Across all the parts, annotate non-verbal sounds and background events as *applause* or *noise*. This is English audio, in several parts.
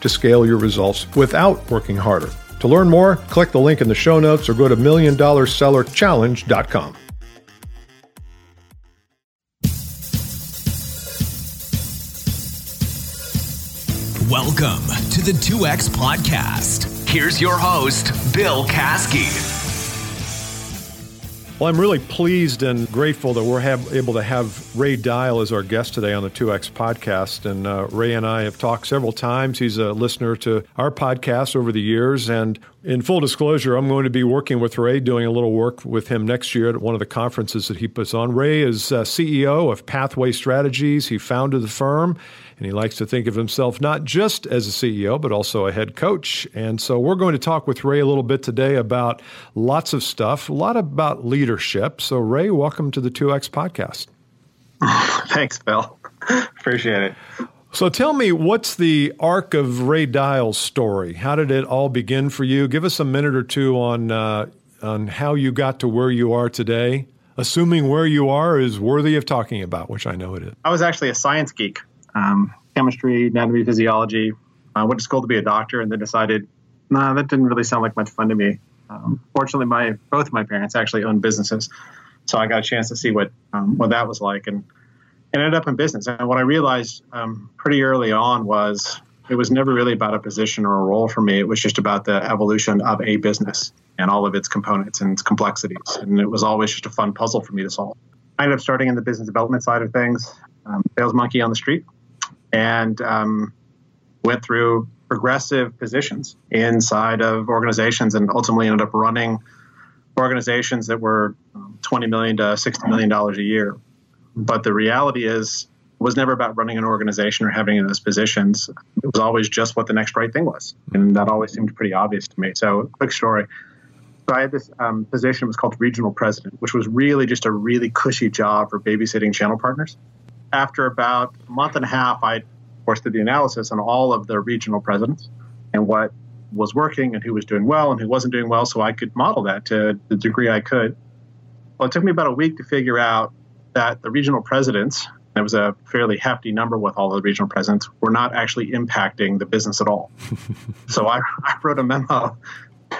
to scale your results without working harder. To learn more, click the link in the show notes or go to milliondollarsellerchallenge.com. Welcome to the 2X Podcast. Here's your host, Bill Caskey. Well, I'm really pleased and grateful that we're have, able to have Ray Dile as our guest today on the 2X podcast. And uh, Ray and I have talked several times. He's a listener to our podcast over the years. And in full disclosure, I'm going to be working with Ray, doing a little work with him next year at one of the conferences that he puts on. Ray is uh, CEO of Pathway Strategies. He founded the firm and he likes to think of himself not just as a CEO, but also a head coach. And so we're going to talk with Ray a little bit today about lots of stuff, a lot about leadership. So, Ray, welcome to the 2X podcast. *laughs* Thanks, Bill. *laughs* Appreciate it. So tell me, what's the arc of Ray Dile's story? How did it all begin for you? Give us a minute or two on uh, on how you got to where you are today. Assuming where you are is worthy of talking about, which I know it is. I was actually a science geek um, chemistry, anatomy, physiology. I went to school to be a doctor and then decided, nah, that didn't really sound like much fun to me. Um, fortunately, my both my parents actually owned businesses, so I got a chance to see what um, what that was like, and, and ended up in business. And what I realized um, pretty early on was it was never really about a position or a role for me. It was just about the evolution of a business and all of its components and its complexities, and it was always just a fun puzzle for me to solve. I ended up starting in the business development side of things, um, sales monkey on the street, and um, went through progressive positions inside of organizations and ultimately ended up running organizations that were um, 20 million to 60 million dollars a year. But the reality is was never about running an organization or having those positions. It was always just what the next right thing was and that always seemed pretty obvious to me. So quick story. So I had this um, position, it was called regional president, which was really just a really cushy job for babysitting channel partners after about a month and a half, I, of course, did the analysis on all of the regional presidents and what was working and who was doing well and who wasn't doing well, so I could model that to the degree I could. Well, it took me about a week to figure out that the regional presidents, it was a fairly hefty number with all of the regional presidents, were not actually impacting the business at all. *laughs* so I, I, wrote a memo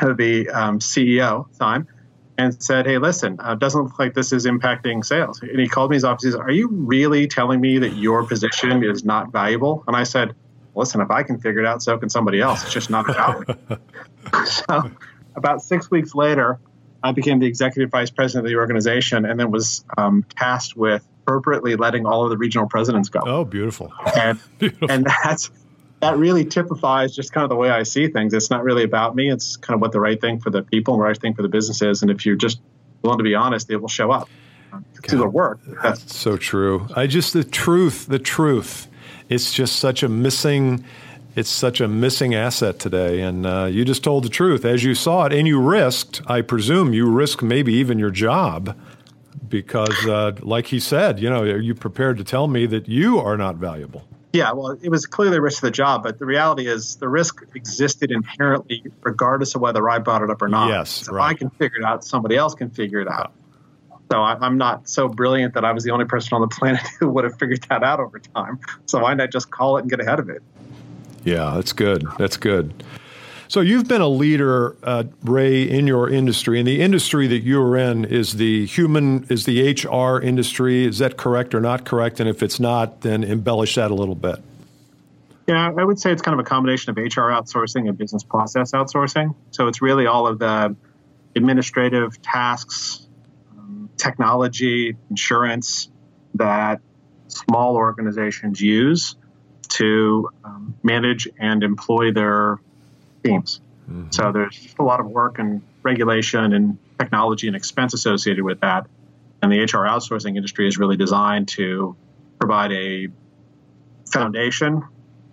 to the um, CEO, time, and said, "Hey, listen, uh, doesn't look like this is impacting sales." And he called me his office. He said, "Are you really telling me that your position is not valuable?" And I said, "Listen, if I can figure it out, so can somebody else. It's just not about *laughs* me." so, about six weeks later, I became the executive vice president of the organization, and then was um, tasked with appropriately letting all of the regional presidents go. Oh, beautiful! And *laughs* beautiful. and that's that really typifies just kind of the way I see things. It's not really about me. It's kind of what the right thing for the people and the right thing for the business is. And if you're just willing to be honest, it will show up to the work. That's, That's so true. I just the truth, the truth. It's just such a missing. It's such a missing asset today, and uh, you just told the truth as you saw it, and you risked. I presume you risked maybe even your job, because, uh, like he said, you know, are you prepared to tell me that you are not valuable? Yeah, well, it was clearly a risk to the job, but the reality is the risk existed inherently, regardless of whether I brought it up or not. Yes, so right. I can figure it out. Somebody else can figure it out. So I, am not so brilliant that I was the only person on the *laughs* planet who would have figured that out over time. So why not just call it and get ahead of it? Yeah, that's good. That's good. So you've been a leader, uh, Ray, in your industry, and the industry that you're in is the human, is the HR industry. Is that correct or not correct? And if it's not, then embellish that a little bit. Yeah, I would say it's kind of a combination of HR outsourcing and business process outsourcing. So it's really all of the administrative tasks, um, technology, insurance that small organizations use to um, manage and employ their teams. Mm-hmm. So there's just a lot of work and regulation and technology and expense associated with that. And the HR outsourcing industry is really designed to provide a foundation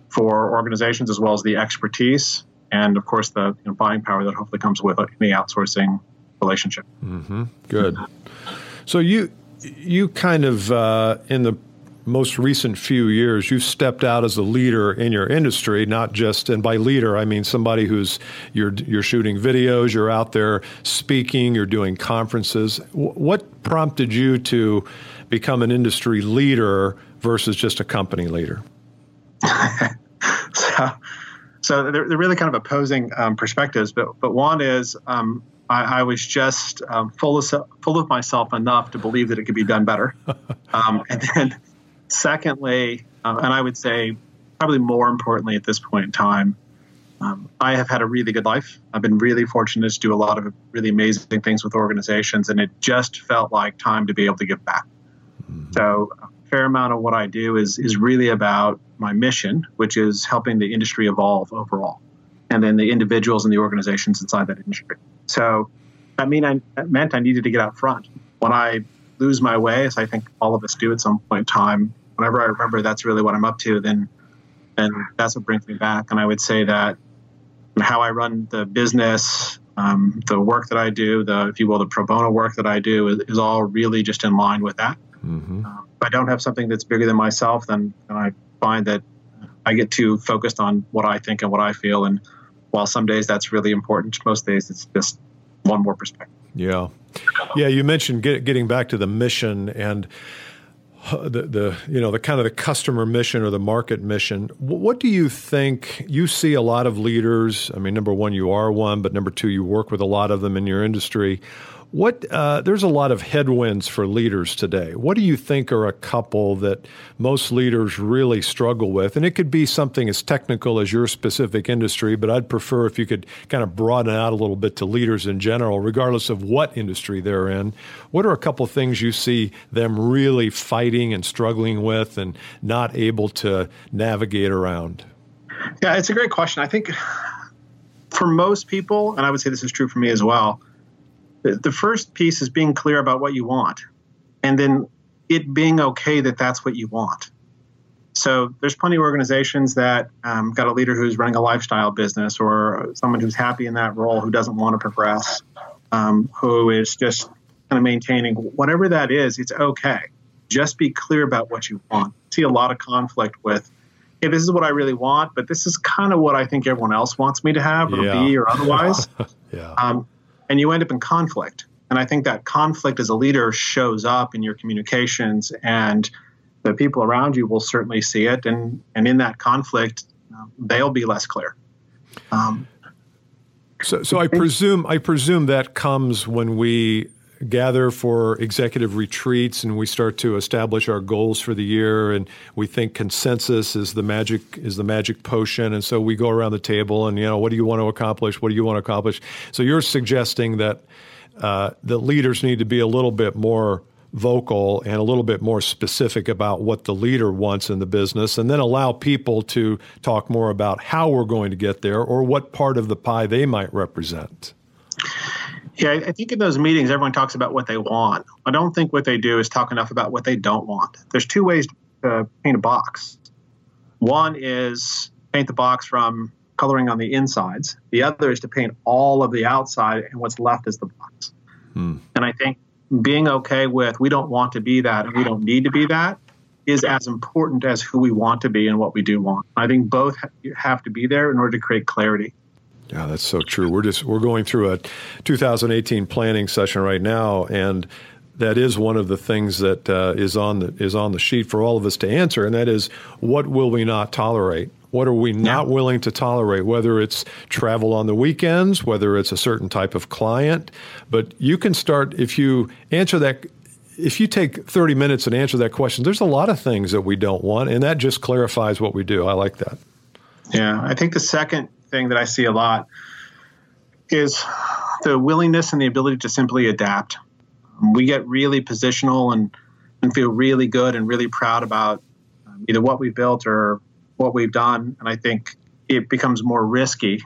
for organizations as well as the expertise and of course the you know, buying power that hopefully comes with any outsourcing relationship. Mm-hmm. Good. So you you kind of uh, in the most recent few years, you've stepped out as a leader in your industry, not just, and by leader, I mean somebody who's, you're, you're shooting videos, you're out there speaking, you're doing conferences. W- what prompted you to become an industry leader versus just a company leader? *laughs* so, so they're, they're, really kind of opposing um, perspectives, but, but one is um, I, I, was just um, full, of, full of myself enough to believe that it could be done better. *laughs* Um, and then Secondly, uh, and I would say probably more importantly at this point in time, um, I have had a really good life. I've been really fortunate to do a lot of really amazing things with organizations, and it just felt like time to be able to give back. Mm-hmm. So, a fair amount of what I do is is really about my mission, which is helping the industry evolve overall, and then the individuals and the organizations inside that industry. So, that mean I that meant I needed to get out front. When I lose my way, as I think all of us do at some point in time, whenever I remember that's really what I'm up to, then then that's what brings me back. And I would say that how I run the business, um, the work that I do, the if you will, the pro bono work that I do is, is all really just in line with that. Mm-hmm. Uh, if I don't have something that's bigger than myself, then, then I find that I get too focused on what I think and what I feel. And while some days that's really important, most days it's just one more perspective. Yeah. Yeah, you mentioned get, getting back to the mission and uh, the, the you know the kind of the customer mission or the market mission. What do you think? You see a lot of leaders. I mean, number one, you are one, but number two, you work with a lot of them in your industry. What uh, there's a lot of headwinds for leaders today. What do you think are a couple that most leaders really struggle with? And it could be something as technical as your specific industry, but I'd prefer if you could kind of broaden out a little bit to leaders in general, regardless of what industry they're in. What are a couple things you see them really fighting and struggling with, and not able to navigate around? Yeah, it's a great question. I think for most people, and I would say this is true for me as well the first piece is being clear about what you want and then it being okay that that's what you want so there's plenty of organizations that um, got a leader who's running a lifestyle business or someone who's happy in that role who doesn't want to progress um, who is just kind of maintaining whatever that is it's okay just be clear about what you want see a lot of conflict with hey this is what i really want but this is kind of what i think everyone else wants me to have or yeah. be or otherwise *laughs* yeah. Um, and you end up in conflict. And I think that conflict as a leader shows up in your communications, and the people around you will certainly see it. And, and in that conflict, uh, they'll be less clear. Um, so, so I presume I presume that comes when we gather for executive retreats and we start to establish our goals for the year and we think consensus is the magic is the magic potion. And so we go around the table and you know what do you want to accomplish? What do you want to accomplish? So you're suggesting that uh, the leaders need to be a little bit more vocal and a little bit more specific about what the leader wants in the business and then allow people to talk more about how we're going to get there or what part of the pie they might represent yeah, I think in those meetings, everyone talks about what they want. I don't think what they do is talk enough about what they don't want. There's two ways to paint a box. One is paint the box from coloring on the insides. The other is to paint all of the outside, and what's left is the box. Hmm. And I think being okay with we don't want to be that and we don't need to be that is as important as who we want to be and what we do want. I think both have to be there in order to create clarity. Yeah, that's so true. We're just we're going through a 2018 planning session right now, and that is one of the things that uh, is on the is on the sheet for all of us to answer, and that is what will we not tolerate? What are we not willing to tolerate? Whether it's travel on the weekends, whether it's a certain type of client, but you can start if you answer that. If you take 30 minutes and answer that question, there's a lot of things that we don't want, and that just clarifies what we do. I like that. Yeah, I think the second thing that I see a lot is the willingness and the ability to simply adapt. We get really positional and, and feel really good and really proud about um, either what we built or what we've done. And I think it becomes more risky,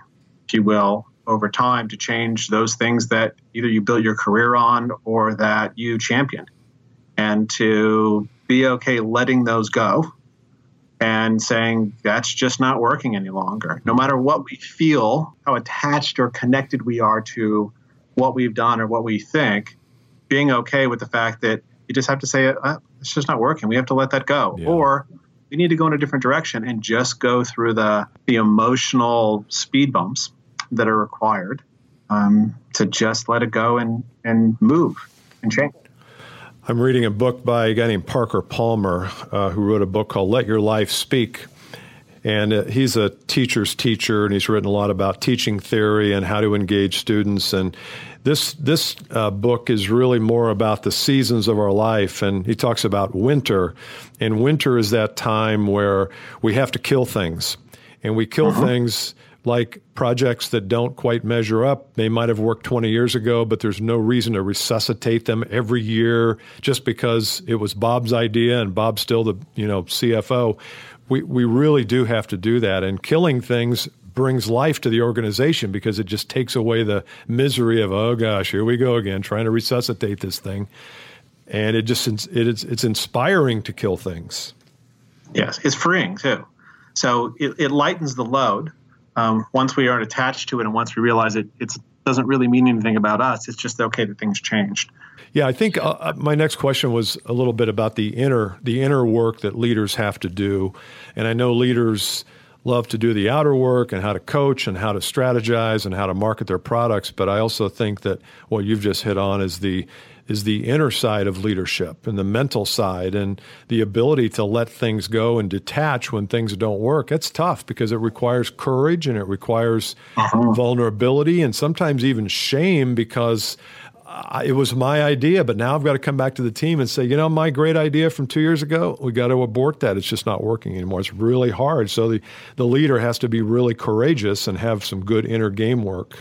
if you will, over time to change those things that either you built your career on or that you championed. And to be okay letting those go and saying that's just not working any longer. No matter what we feel, how attached or connected we are to what we've done or what we think, being okay with the fact that you just have to say uh, it's just not working. We have to let that go, yeah. or we need to go in a different direction and just go through the the emotional speed bumps that are required um, to just let it go and and move and change. I'm reading a book by a guy named Parker Palmer, uh, who wrote a book called Let Your Life Speak. And uh, he's a teacher's teacher, and he's written a lot about teaching theory and how to engage students. And this this uh, book is really more about the seasons of our life, and he talks about winter. And winter is that time where we have to kill things, and we kill uh-huh. things like projects that don't quite measure up. They might have worked 20 years ago, but there's no reason to resuscitate them every year just because it was Bob's idea and Bob's still the you know CFO. We we really do have to do that, and killing things brings life to the organization because it just takes away the misery of oh gosh here we go again trying to resuscitate this thing. And it just it is it's inspiring to kill things. Yes it's freeing too. So it, it lightens the load um, once we aren't attached to it and once we realize it it doesn't really mean anything about us. It's just okay that things changed. Yeah i think uh, uh, my next question was a little bit about the inner the inner work that leaders have to do. And i know leaders love to do the outer work and how to coach and how to strategize and how to market their products. But i also think that what you've just hit on is the is the inner side of leadership and the mental side and the ability to let things go and detach when things don't work. It's tough because it requires courage and it requires uh-huh. vulnerability and sometimes even shame because it was my idea, but now I've got to come back to the team and say, you know, my great idea from two years ago, we got to abort that. It's just not working anymore. It's really hard. So the, the leader has to be really courageous and have some good inner game work.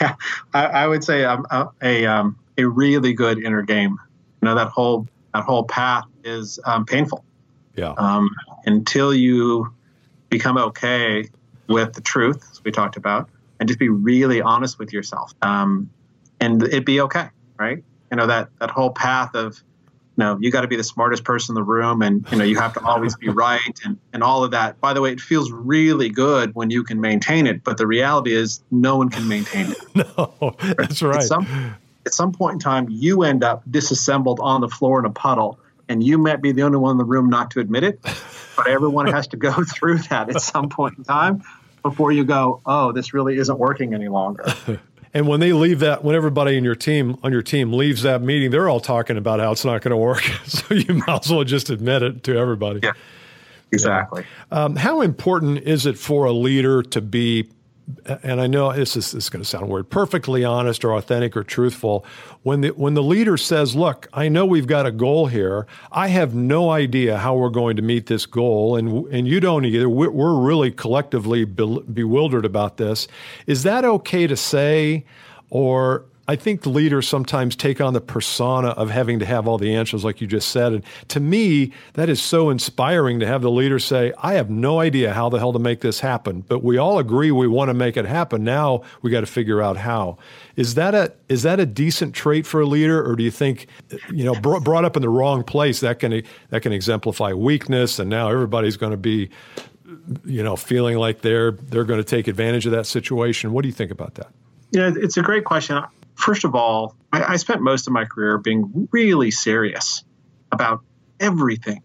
yeah, I, I, would say um, a a, um, a really good inner game. You know that whole that whole path is um, painful. Yeah. Um, until you become okay with the truth, as we talked about, and just be really honest with yourself, um, and it be okay, right? You know that that whole path of know, you got to be the smartest person in the room and, you know, you have to always be right and, and all of that. By the way, it feels really good when you can maintain it, but the reality is no one can maintain it. *laughs* no, that's right. At some, at some point in time, you end up disassembled on the floor in a puddle and you might be the only one in the room not to admit it, but everyone has to go *laughs* through that at some point in time before you go, oh, this really isn't working any longer. *laughs* And when they leave that, when everybody in your team on your team leaves that meeting, they're all talking about how it's not going to work. *laughs* so you might as well just admit it to everybody. Yeah, exactly. Yeah. Um, how important is it for a leader to be and I know this is, is going to sound weird, perfectly honest or authentic or truthful. When the when the leader says, "Look, I know we've got a goal here. I have no idea how we're going to meet this goal, and and you don't either. We're, we're really collectively bewildered about this. Is that okay to say, or I think leaders sometimes take on the persona of having to have all the answers, like you just said. And to me, that is so inspiring to have the leader say, I have no idea how the hell to make this happen, but we all agree we want to make it happen. Now we got to figure out how. Is that a is that a decent trait for a leader, or do you think, you know, brought up in the wrong place that can that can exemplify weakness, and now everybody's going to be, you know, feeling like they're they're going to take advantage of that situation? What do you think about that? Yeah, it's a great question. First of all, I, I spent most of my career being really serious about everything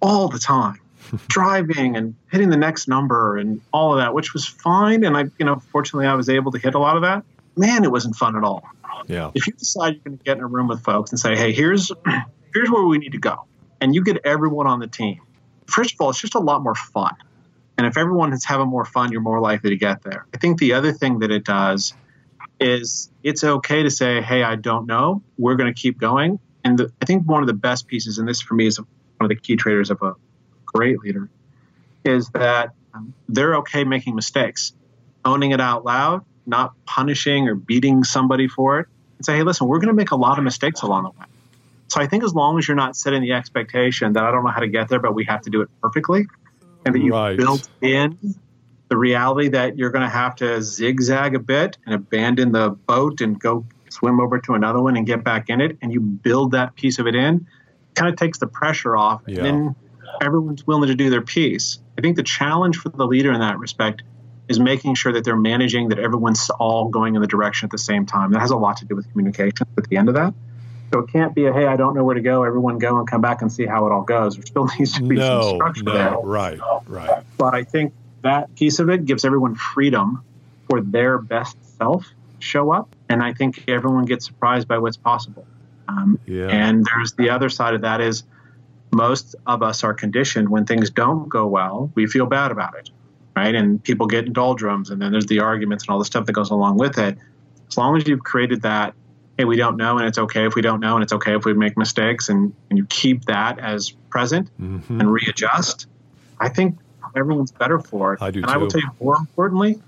all the time. *laughs* driving and hitting the next number and all of that, which was fine. And I, you know, fortunately, I was able to hit a lot of that. Man, it wasn't fun at all. Yeah. If you decide you're going to get in a room with folks and say, "Hey, here's *clears throat* here's where we need to go," and you get everyone on the team, first of all, it's just a lot more fun. And if everyone is having more fun, you're more likely to get there. I think the other thing that it does is it's okay to say, hey, I don't know. We're going to keep going. And the, I think one of the best pieces, and this for me is one of the key traders of a great leader, is that um, they're okay making mistakes, owning it out loud, not punishing or beating somebody for it, and say, hey, listen, we're going to make a lot of mistakes along the way. So I think as long as you're not setting the expectation that I don't know how to get there, but we have to do it perfectly, and that you right. built in the reality that you're going to have to zigzag a bit and abandon the boat and go swim over to another one and get back in it, and you build that piece of it in, kind of takes the pressure off, Yeah. and then everyone's willing to do their piece. I think the challenge for the leader in that respect is making sure that they're managing that everyone's all going in the direction at the same time. That has a lot to do with communication at the end of that. So it can't be a hey, I don't know where to go. Everyone go and come back and see how it all goes. There still *laughs* needs to be some No, structure there. no, right, right. But I think that piece of it gives everyone freedom for their best self show up, and I think everyone gets surprised by what's possible. Um, Yeah. And there's the other side of that is most of us are conditioned when things don't go well, we feel bad about it, right? And people get in doldrums, and then there's the arguments and all the stuff that goes along with it. As long as you've created that, hey, we don't know, and it's okay if we don't know, and it's okay if we make mistakes, and, and you keep that as present Mhm. and readjust, I think everyone's better for it. I do and I will too. tell you more importantly,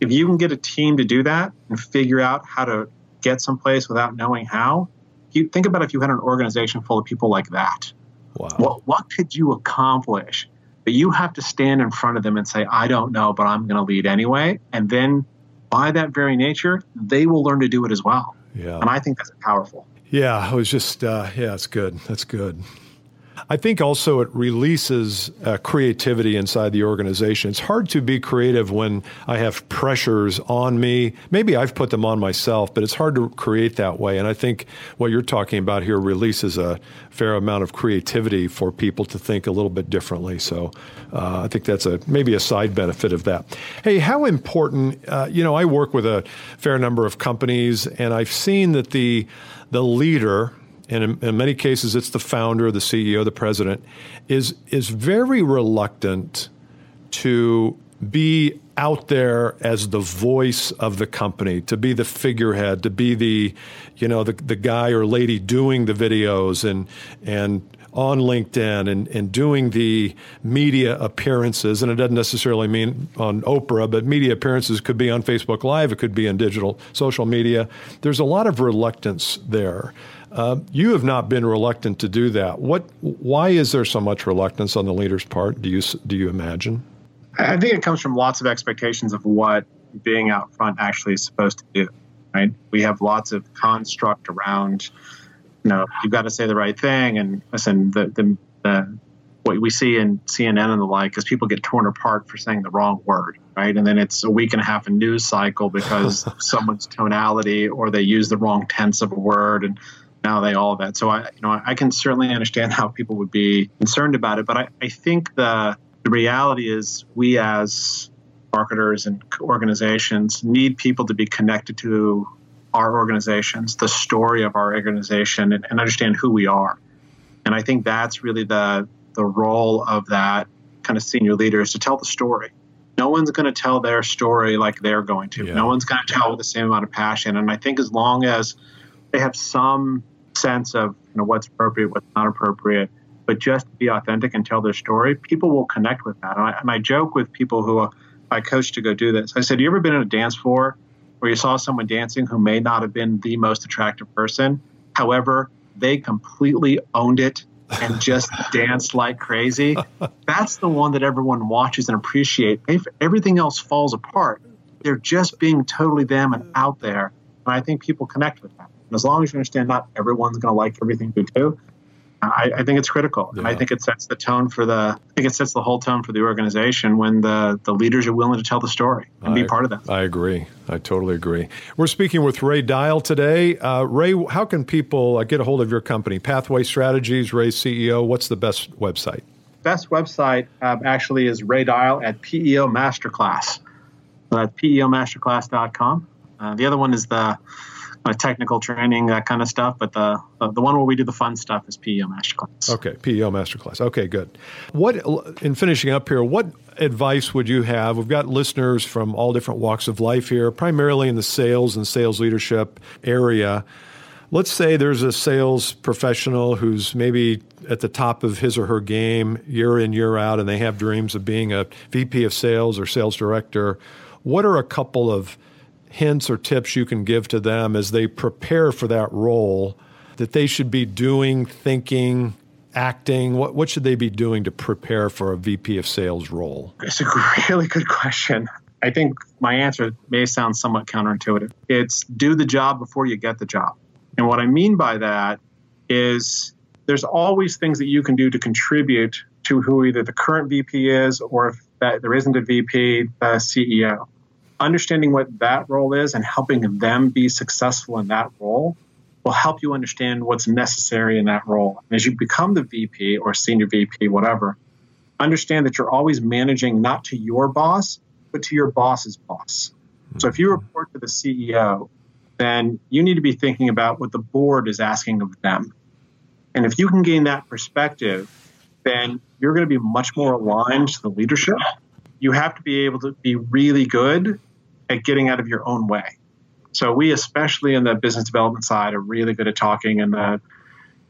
if you can get a team to do that and figure out how to get someplace without knowing how, you think about if you had an organization full of people like that. Wow. What what could you accomplish? But you have to stand in front of them and say, I don't know, but I'm gonna lead anyway. And then by that very nature, they will learn to do it as well. Yeah. And I think that's powerful. Yeah, I was just, uh, yeah, it's good. That's good. I think also it releases uh, creativity inside the organization. It's hard to be creative when I have pressures on me. Maybe I've put them on myself, but it's hard to create that way. And I think what you're talking about here releases a fair amount of creativity for people to think a little bit differently. So uh, I think that's a maybe a side benefit of that. Hey, how important? Uh, you know, I work with a fair number of companies, and I've seen that the the leader and in, in many cases it's the founder, the CEO, the president, is is very reluctant to be out there as the voice of the company, to be the figurehead, to be the, you know, the, the guy or lady doing the videos and and on LinkedIn and, and doing the media appearances. And it doesn't necessarily mean on Oprah, but media appearances could be on Facebook Live, it could be in digital social media. There's a lot of reluctance there. Uh, you have not been reluctant to do that. What? Why is there so much reluctance on the leader's part? Do you do you imagine? I think it comes from lots of expectations of what being out front actually is supposed to do. Right? We have lots of construct around, you know, you've got to say the right thing, and listen, the the, the what we see in CNN and the like is people get torn apart for saying the wrong word, right? And then it's a week and a half a news cycle because *laughs* someone's tonality or they use the wrong tense of a word, and now they all of that. So I, you know, I can certainly understand how people would be concerned about it, but I, I think the the reality is we as marketers and organizations need people to be connected to our organizations, the story of our organization, and, and understand who we are. And I think that's really the the role of that kind of senior leader is to tell the story. No one's going to tell their story like they're going to. Yeah. No one's going to tell with the same amount of passion. And I think as long as they have some sense of you know what's appropriate, what's not appropriate, but just be authentic and tell their story, people will connect with that. And I, and I joke with people who I coach to go do this. I said, "You ever been in a dance floor where you saw someone dancing who may not have been the most attractive person, however, they completely owned it and just *laughs* danced like crazy? That's the one that everyone watches and appreciates. If everything else falls apart, they're just being totally them and out there. And I think people connect with that. And as long as you understand not everyone's going to like everything you do, I, I think it's critical. And I think it sets the tone for the, I think it sets the whole tone for the organization when the, the leaders are willing to tell the story and be part of that. I agree. I totally agree. We're speaking with Ray Dile today. Uh, Ray, how can people uh, get a hold of your company? Pathway Strategies, Ray's CEO. What's the best website? best website um, actually is Ray Dile at PEO Masterclass. So that's PEOMasterclass.com. Uh, the other one is the uh, technical training, that kind of stuff. But the, the the one where we do the fun stuff is PEO Masterclass. Okay, PEO Masterclass. Okay, good. What in finishing up here, what advice would you have? We've got listeners from all different walks of life here, primarily in the sales and sales leadership area. Let's say there's a sales professional who's maybe at the top of his or her game year in, year out, and they have dreams of being a VP of sales or sales director. What are a couple of hints or tips you can give to them as they prepare for that role that they should be doing, thinking, acting? What, what should they be doing to prepare for a VP of sales role? It's a *laughs* really good question. I think my answer may sound somewhat counterintuitive. It's do the job before you get the job. And what I mean by that is there's always things that you can do to contribute to who either the current VP is or if that there isn't a VP, the CEO. Understanding what that role is and helping them be successful in that role will help you understand what's necessary in that role. And as you become the VP or senior VP, whatever, understand that you're always managing not to your boss, but to your boss's boss. So if you mm-hmm. report to the CEO, then you need to be thinking about what the board is asking of them. And if you can gain that perspective, then you're going to be much more aligned to the leadership. You have to be able to be really good at getting out of your own way. So we, especially in the business development side, are really good at talking and the,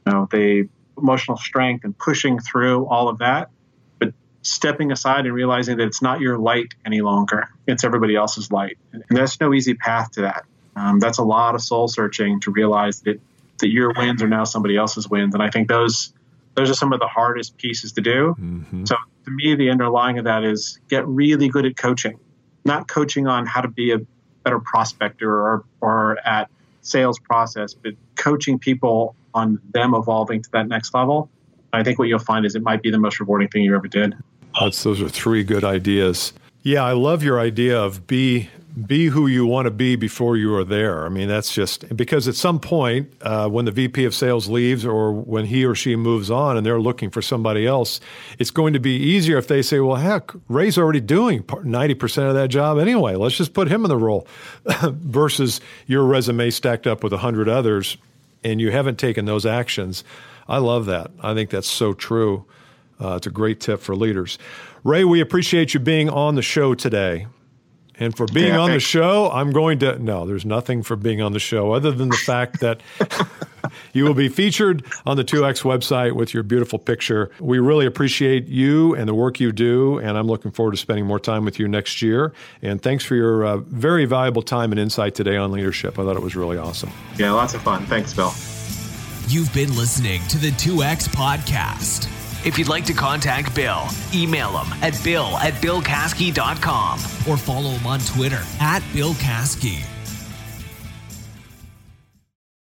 you know, the emotional strength and pushing through all of that, but stepping aside and realizing that it's not your light any longer; it's everybody else's light, and that's no easy path to that. Um, that's a lot of soul searching to realize that that your wins are now somebody else's wins, and I think those those are some of the hardest pieces to do. Mm-hmm. So to me, the underlying of that is get really good at coaching, not coaching on how to be a better prospector or, or at sales process, but coaching people on them evolving to that next level. I think what you'll find is it might be the most rewarding thing you ever did. That's, those are three good ideas. Yeah, I love your idea of be be who you want to be before you are there. I mean, that's just because at some point, uh, when the VP of sales leaves or when he or she moves on and they're looking for somebody else, it's going to be easier if they say, well, heck, Ray's already doing 90% of that job anyway. Let's just put him in the role *laughs* versus your resume stacked up with 100 others and you haven't taken those actions. I love that. I think that's so true. Uh, it's a great tip for leaders. Ray, we appreciate you being on the show today. And for being yeah, on the show, I'm going to no, there's nothing for being on the show other than the fact that *laughs* you will be featured on the 2X website with your beautiful picture. We really appreciate you and the work you do, and I'm looking forward to spending more time with you next year. And thanks for your uh, very valuable time and insight today on leadership. I thought it was really awesome. Yeah, lots of fun. Thanks, Bill. You've been listening to the 2X podcast. If you'd like to contact Bill, email him at bill at billcaskey.com or follow him on Twitter at Bill Caskey.